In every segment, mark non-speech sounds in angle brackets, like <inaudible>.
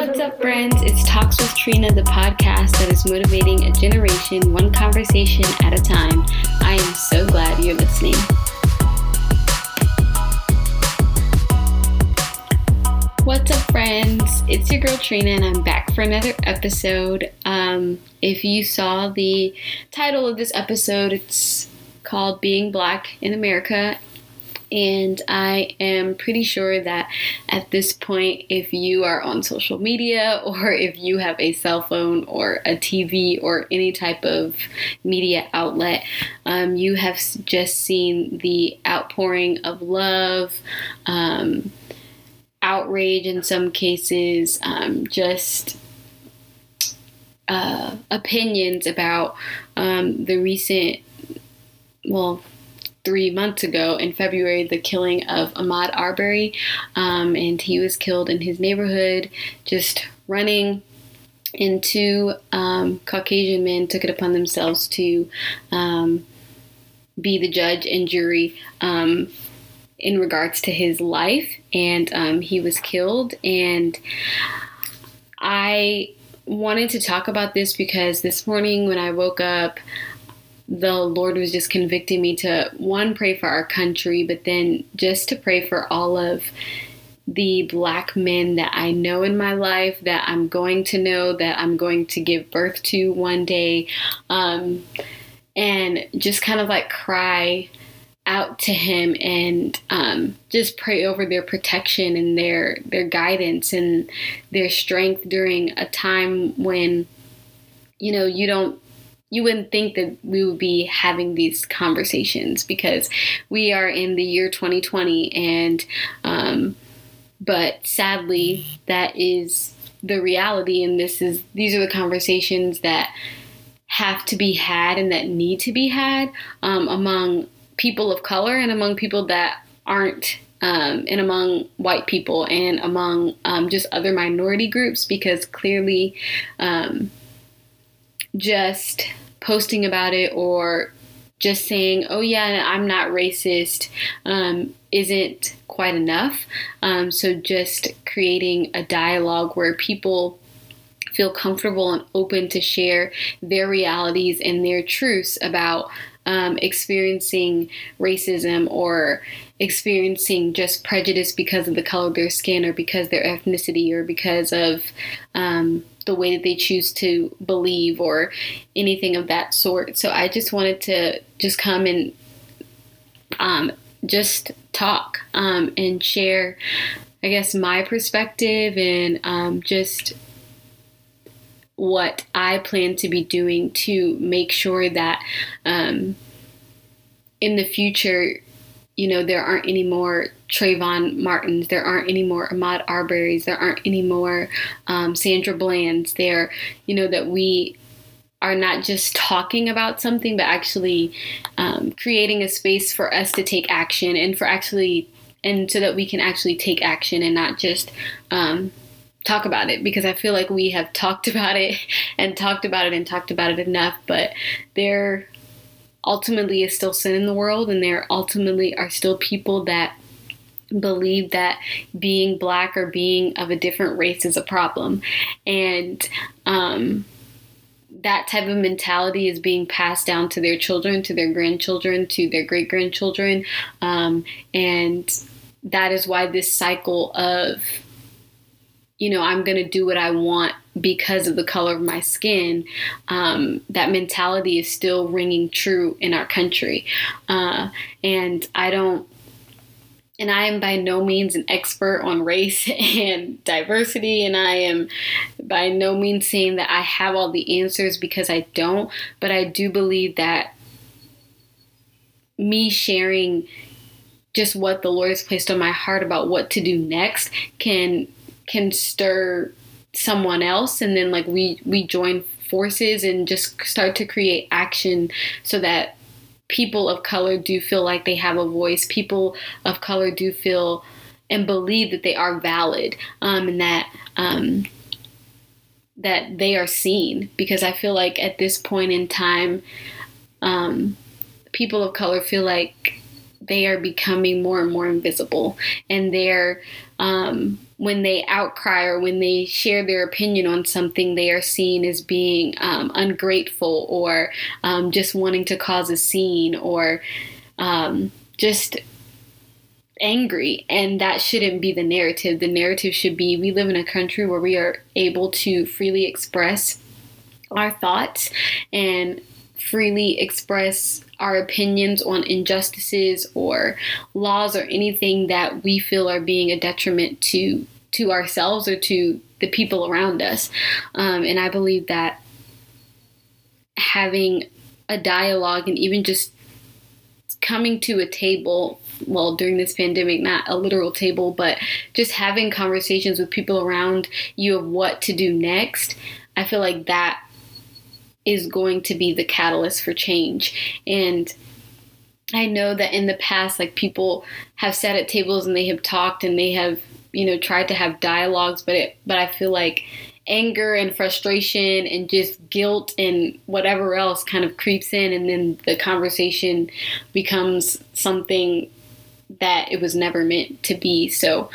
What's up, friends? It's Talks with Trina, the podcast that is motivating a generation one conversation at a time. I am so glad you're listening. What's up, friends? It's your girl Trina, and I'm back for another episode. Um, if you saw the title of this episode, it's called Being Black in America and I am pretty sure that at this point, if you are on social media <laughs> or if you have a cell phone or a TV or any type of media outlet, um, you have just seen the outpouring of love, um, outrage in some cases, um, just. Uh, opinions about um, the recent, well, three months ago in February the killing of Ahmaud Arbery, um, and he was killed in his neighborhood just running. And two um, Caucasian men took it upon themselves to um, be the judge and jury um, in regards to his life, and um, he was killed. And I wanted to talk about this because this morning when I woke up, the Lord was just convicting me to one, pray for our country, but then just to pray for all of the black men that I know in my life, that I'm going to know, that I'm going to give birth to one day, um, and just kind of like cry out to Him and um, just pray over their protection and their their guidance and their strength during a time when you know you don't you wouldn't think that we would be having these conversations because we are in the year 2020 and um, but sadly that is the reality and this is these are the conversations that have to be had and that need to be had um, among people of color and among people that aren't um, and among white people and among um, just other minority groups because clearly um, just posting about it or just saying, oh, yeah, I'm not racist um, isn't quite enough. Um, so just creating a dialogue where people feel comfortable and open to share their realities and their truths about um, experiencing racism or experiencing just prejudice because of the color of their skin or because their ethnicity or because of um, the way that they choose to believe or anything of that sort. So I just wanted to just come and um, just talk um, and share, I guess, my perspective and um, just what I plan to be doing to make sure that um, in the future, you know, there aren't any more Trayvon Martins, there aren't any more Ahmaud Arbery's, there aren't any more um, Sandra Bland's. There, you know, that we are not just talking about something, but actually um, creating a space for us to take action and for actually, and so that we can actually take action and not just um, talk about it. Because I feel like we have <laughs> talked about it and talked about it and talked about it enough, but there ultimately is still sin in the world and there ultimately are still people that believe that being black or being of a different race is a problem. And um, that type of mentality is being passed down to their children, to their grandchildren, to their great grandchildren. Um, and that is why this cycle of you know, I'm going to do what I want because of the color of my skin, um, that mentality is still ringing true in our country. Uh, and I don't, and I am by no means an expert on race <laughs> and diversity, and I am by no means saying that I have all the answers because I don't, but I do believe that me sharing just what the Lord has placed on my heart about what to do next can can stir someone else. And then like we we join forces and just start to create action so that people of color do feel like they have a voice. People of color do feel and believe that they are valid um, and that um, that they are seen. Because i feel like at this point in time um, people of color feel like they are becoming more and more invisible. And they're um, when they outcry or when they share their opinion on something they are seen as being um, ungrateful or um, just wanting to cause a scene or um, just angry. And that shouldn't be the narrative. The narrative should be we live in a country where we are able to freely express our thoughts and freely express our opinions on injustices or laws or anything that we feel are being a detriment to to ourselves or to the people around us. Um, and i believe that having a dialogue and even just coming to a table well during this pandemic not a literal table but just having conversations with people around you of what to do next i feel like that is going to be the catalyst for change. And i know that in the past like people have sat at tables and they have talked and they have you know tried to have dialogues but it but i feel like anger and frustration and just guilt and whatever else kind of creeps in and then the conversation becomes something that it was never meant to be. So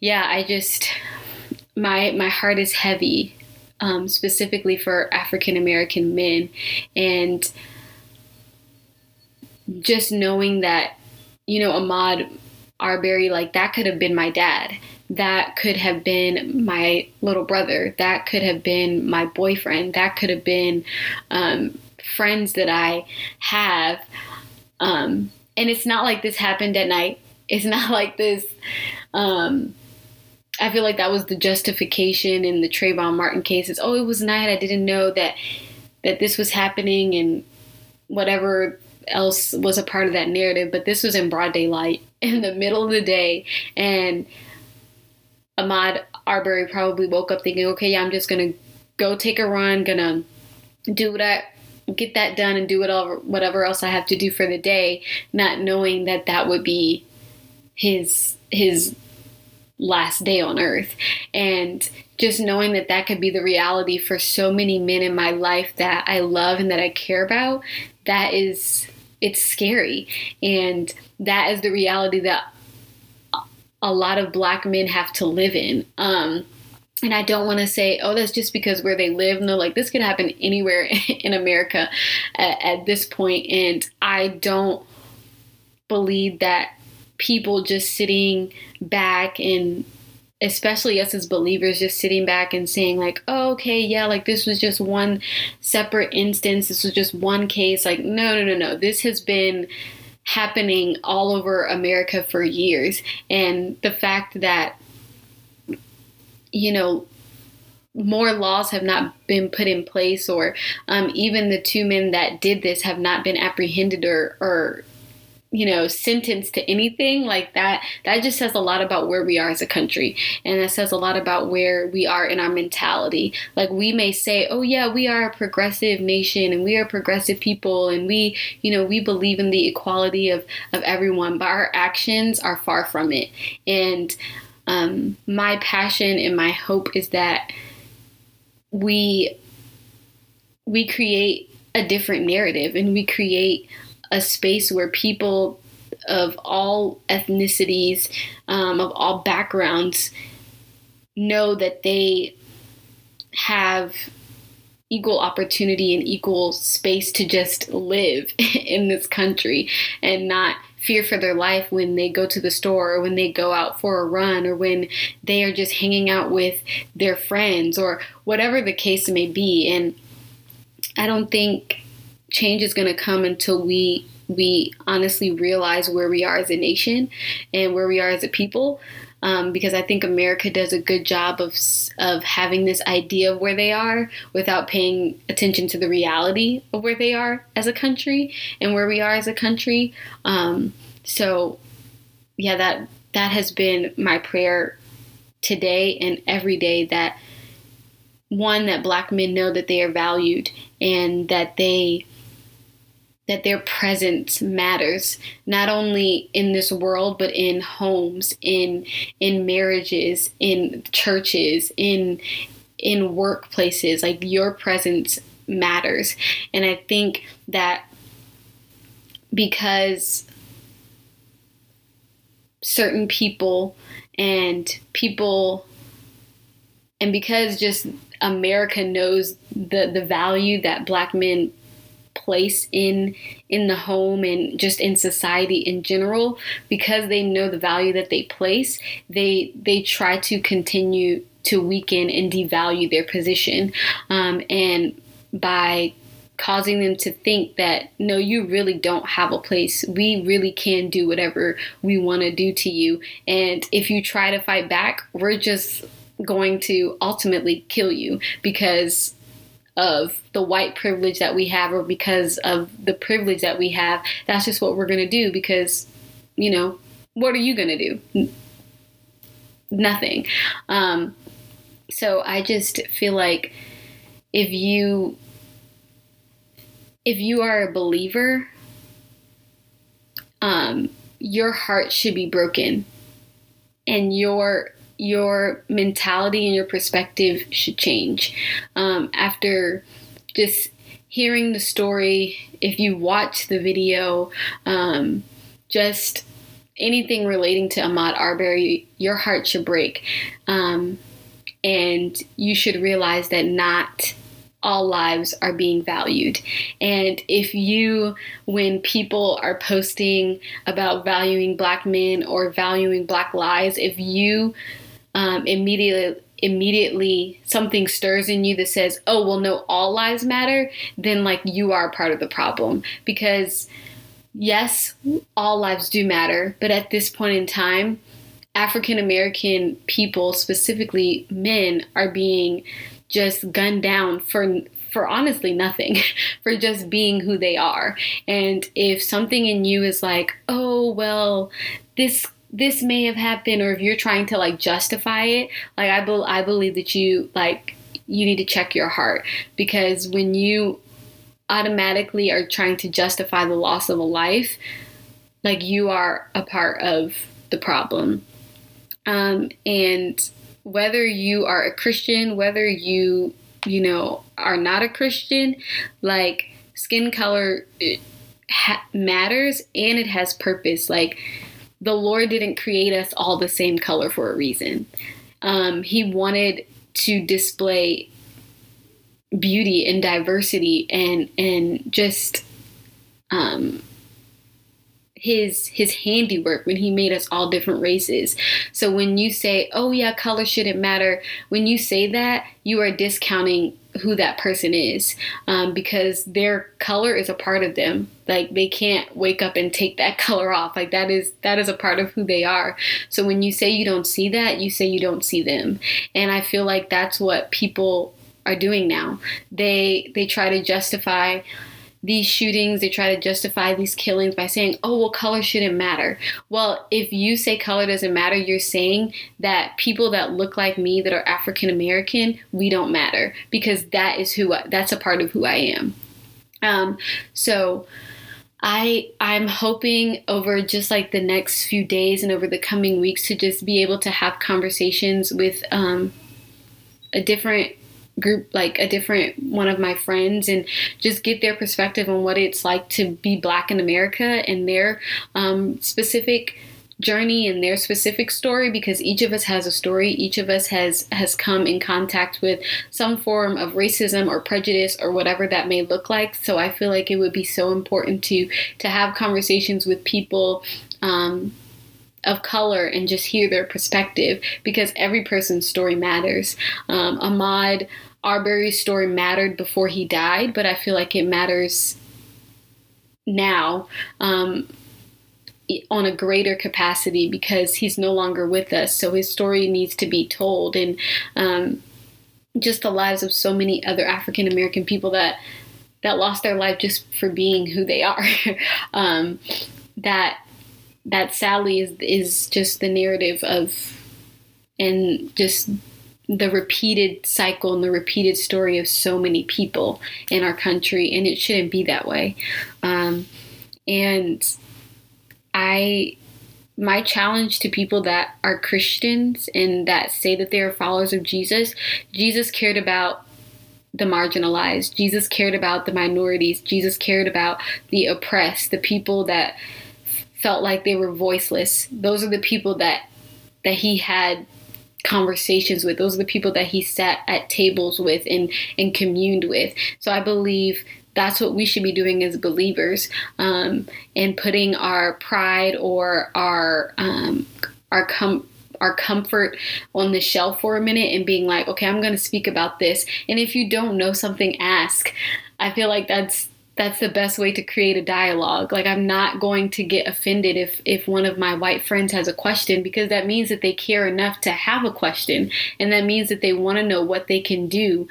yeah i just my my heart is heavy um, specifically for african american men and just knowing that you know Ahmaud arbery like that could have been my dad that could have been my little brother. That could have been my boyfriend. That could have been um, friends that I have. Um, and it's not like this happened at night. It's not <laughs> like this. Um, I feel like that was the justification in the Trayvon Martin cases. Oh, it was night. I didn't know that that this was happening and whatever else was a part of that narrative. But this was in broad daylight <laughs> in the middle of the day, and Ahmaud Arbery probably woke up thinking, okay, yeah, I'm just gonna go take a run, gonna do what I get that done and do whatever whatever else I have to do for the day, not knowing that that would be his his last day on earth and just knowing that that could be the reality for so many men in my life that I love and that I care about that is it's scary and that is the reality that a lot of black men have to live in. Um, and I don't want to say, oh, that's just because where they live. No, like this could happen anywhere <laughs> in America at, at this point. And I don't believe that people just sitting back and especially us as believers just sitting back and saying like oh, okay yeah like this was just one separate instance. This was just one case. Like no no no no. This has been happening all over America for years. And the fact that, you know, more laws have not been put in place, or um, even the two men that did this have not been apprehended or, or you know sentenced to anything like that that just says a lot about where we are as a country. And that says a lot about where we are in our mentality. Like we may say oh yeah we are a progressive nation and we are progressive people and we you know we believe in the equality of of everyone but our actions are far from it. And um, my passion and my hope is that we we create a different narrative and we create a space where people of all ethnicities, um, of all backgrounds, know that they have equal opportunity and equal space to just live <laughs> in this country and not fear for their life when they go to the store or when they go out for a run or when they are just hanging out with their friends or whatever the case may be. And I don't think change is going to come until we we honestly realize where we are as a nation and where we are as a people. Um, because I think America does a good job of of having this idea of where they are without paying attention to the reality of where they are as a country and where we are as a country. Um, so, yeah, that that has been my prayer today and every day that one that Black men know that they are valued and that they that their presence matters not only in this world but in homes in in marriages in churches in in workplaces. Like your presence matters. And i think that because certain people and people and because just America knows the the value that black men place in in the home and just in society in general because they know the value that they place they they try to continue to weaken and devalue their position um, and by causing them to think that no you really don't have a place. We really can do whatever we want to do to you. And if you try to fight back we're just going to ultimately kill you because of the white privilege that we have or because of the privilege that we have that's just what we're going to do because you know what are you going to do nothing. Um, so i just feel like if you if you are a believer, um, your heart should be broken, and your your mentality and your perspective should change. Um, after just hearing the story, if you watch the video, um, just anything relating to Ahmaud Arbery, your heart should break. Um, and you should realize that not all lives are being valued. And if you, when people are posting about valuing black men or valuing black lives, if you um, immediately immediately something stirs in you that says, "Oh, well, no, all lives matter," then like you are part of the problem because yes, all lives do matter, but at this point in time, African American people, specifically men, are being just gunned down for for honestly nothing, <laughs> for just being who they are. And if something in you is like, "Oh, well, this this may have happened," or if you're trying to like justify it, like I be- I believe that you like you need to check your heart because when you automatically are trying to justify the loss of a life, like you are a part of the problem. Um, and whether you are a Christian, whether you, you know, are not a Christian, like skin color ha- matters and it has purpose. Like the Lord didn't create us all the same color for a reason. Um, he wanted to display beauty and diversity and and just um, his his handiwork when he made us all different races. So when you say, "Oh yeah, color shouldn't matter," when you say that, you are discounting who that person is um, because their color is a part of them. Like they can't wake up and take that <laughs> color off. Like that is that is a part of who they are. So when you say you don't see that, you say you don't see them. And I feel like that's what people are doing now. They they try to justify these shootings, they try to justify these killings by saying, oh, well, color shouldn't matter. Well, if you say color doesn't matter, you're saying that people that look like me, that are African American, we don't matter because that is who I, that's a part of who I am. Um, so I I'm hoping over just like the next few days and over the coming weeks to just be able to have conversations with um, a different group like a different one of my friends and just get their perspective on what it's like to be black in america and their um, specific journey and their specific story because each of us has a story each of us has has come in contact with some form of racism or prejudice or whatever that may look like so i feel like it would be so important to to have conversations with people um, of color and just hear their perspective because every person's story matters. Um, Ahmaud Arbery's story mattered before he died, but I feel like it matters now um, on a greater capacity because he's no longer with us. So his story needs to be told, and um, just the lives of so many other African American people that that lost their life just for being who they are. <laughs> um, that that sadly is is just the narrative of and just the repeated cycle and the repeated story of so many people in our country, and it shouldn't be that way. Um, and I, my challenge to people that are Christians and that say that they are followers of Jesus, Jesus cared about the marginalized. Jesus cared about the minorities. Jesus cared about the oppressed, the people that felt like they were voiceless. Those are the people that that he had conversations with. Those are the people that he sat at tables with and and communed with. So I believe that's what we should be doing as believers, um, and putting our pride or our um, our com- our comfort on the shelf for a minute and being like, okay, I'm going to speak about this. And if you don't know something, ask. I feel like that's that's the best way to create a dialogue. Like I'm not going to get offended if if one of my white friends has a question because that means that they care enough to have a question, and that means that they want to know what they can do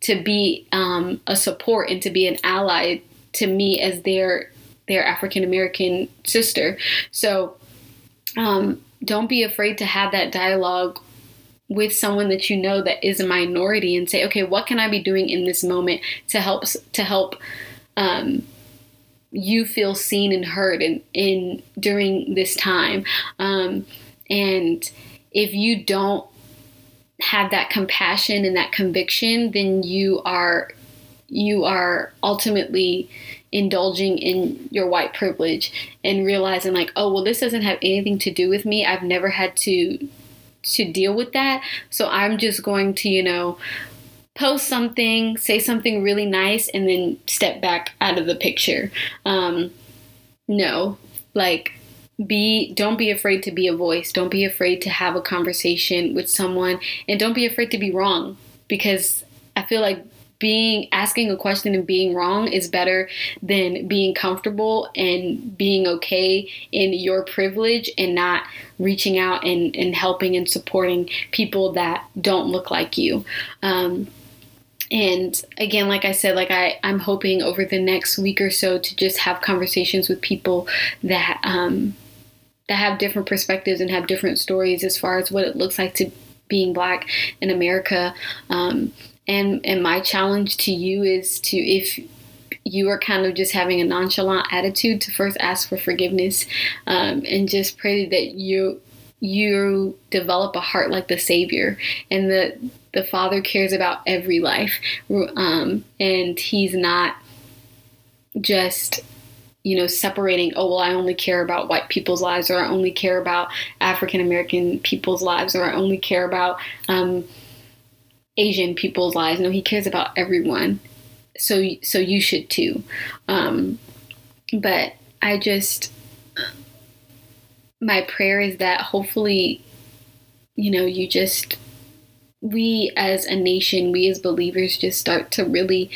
to be um, a support and to be an ally to me as their their African American sister. So um, don't be afraid to have that dialogue with someone that you know that is a minority and say, okay, what can I be doing in this moment to help to help um, you feel seen and heard in, in during this time. Um, and if you don't have that compassion and that conviction, then you are you are ultimately indulging in your white privilege and realizing like, oh well, this doesn't have anything to do with me. I've never had to to deal with that, so I'm just going to you know post something, say something really nice, and then step back out of the picture. Um, no, like be don't be afraid to be a voice. Don't be afraid to have a conversation with someone and don't be afraid to be wrong because i feel like being asking a question and being wrong is better than being comfortable and being okay in your privilege and not reaching out and, and helping and supporting people that don't look like you. Um, and again like i said like I, i'm hoping over the next week or so to just have conversations with people that um, that have different perspectives and have different stories as far as what it looks like to being black in america. Um, and and my challenge to you is to if you are kind of just having a nonchalant attitude to first ask for forgiveness um, and just pray that you you develop a heart like the Savior, and that the Father cares about every life, um, and He's not just you know separating. Oh well, I only care about white people's lives, or I only care about African American people's lives, or I only care about um, Asian people's lives. No, He cares about everyone. So so you should too. Um, but I just my prayer is that hopefully, you know, you just, we as a nation, we as believers just start to really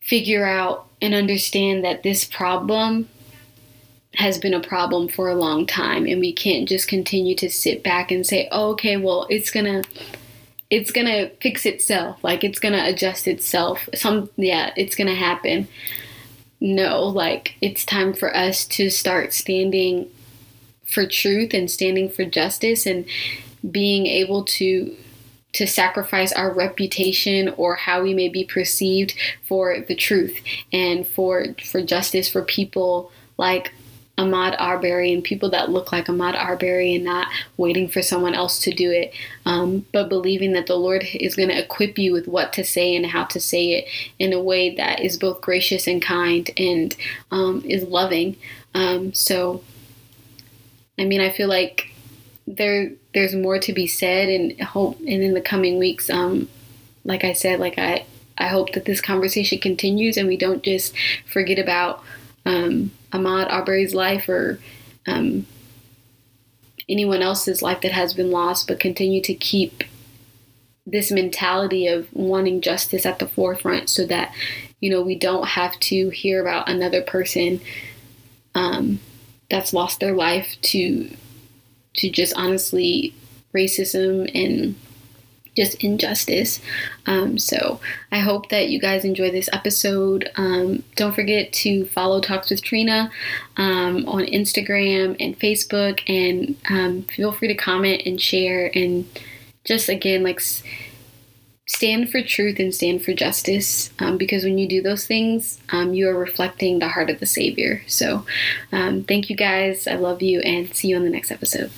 figure out and understand that this problem has been a problem for a long time and we can't just continue to sit back and say oh, okay well it's gonna it's gonna fix itself like it's gonna adjust itself some yeah it's gonna happen. No like it's time for us to start standing for truth and standing for justice and being able to to sacrifice our reputation or how we may be perceived for the truth and for for justice for people like Ahmaud Arbery and people that look like Ahmaud Arbery and not waiting for someone else to do it, um, but believing that the Lord is going to equip you with what to say and how to say it in a way that is both gracious and kind and um, is loving. Um, so I mean, I feel like there there's more to be said, and hope, and in the coming weeks, um, like I said, like I I hope that this conversation continues, and we don't just forget about um, Ahmaud Arbery's life or um, anyone else's life that has been lost, but continue to keep this mentality of wanting justice at the forefront, so that you know we don't have to hear about another person um, that's lost their life to to just honestly racism and just injustice. Um, so I hope that you guys enjoy this episode. Um, don't forget to follow Talks with Trina um, on Instagram and Facebook, and um, feel free to comment and share. And just again, like stand for truth and stand for justice um, because when you do those things, um, you are reflecting the heart of the Savior. So, um, thank you guys. I love you and see you on the next episode.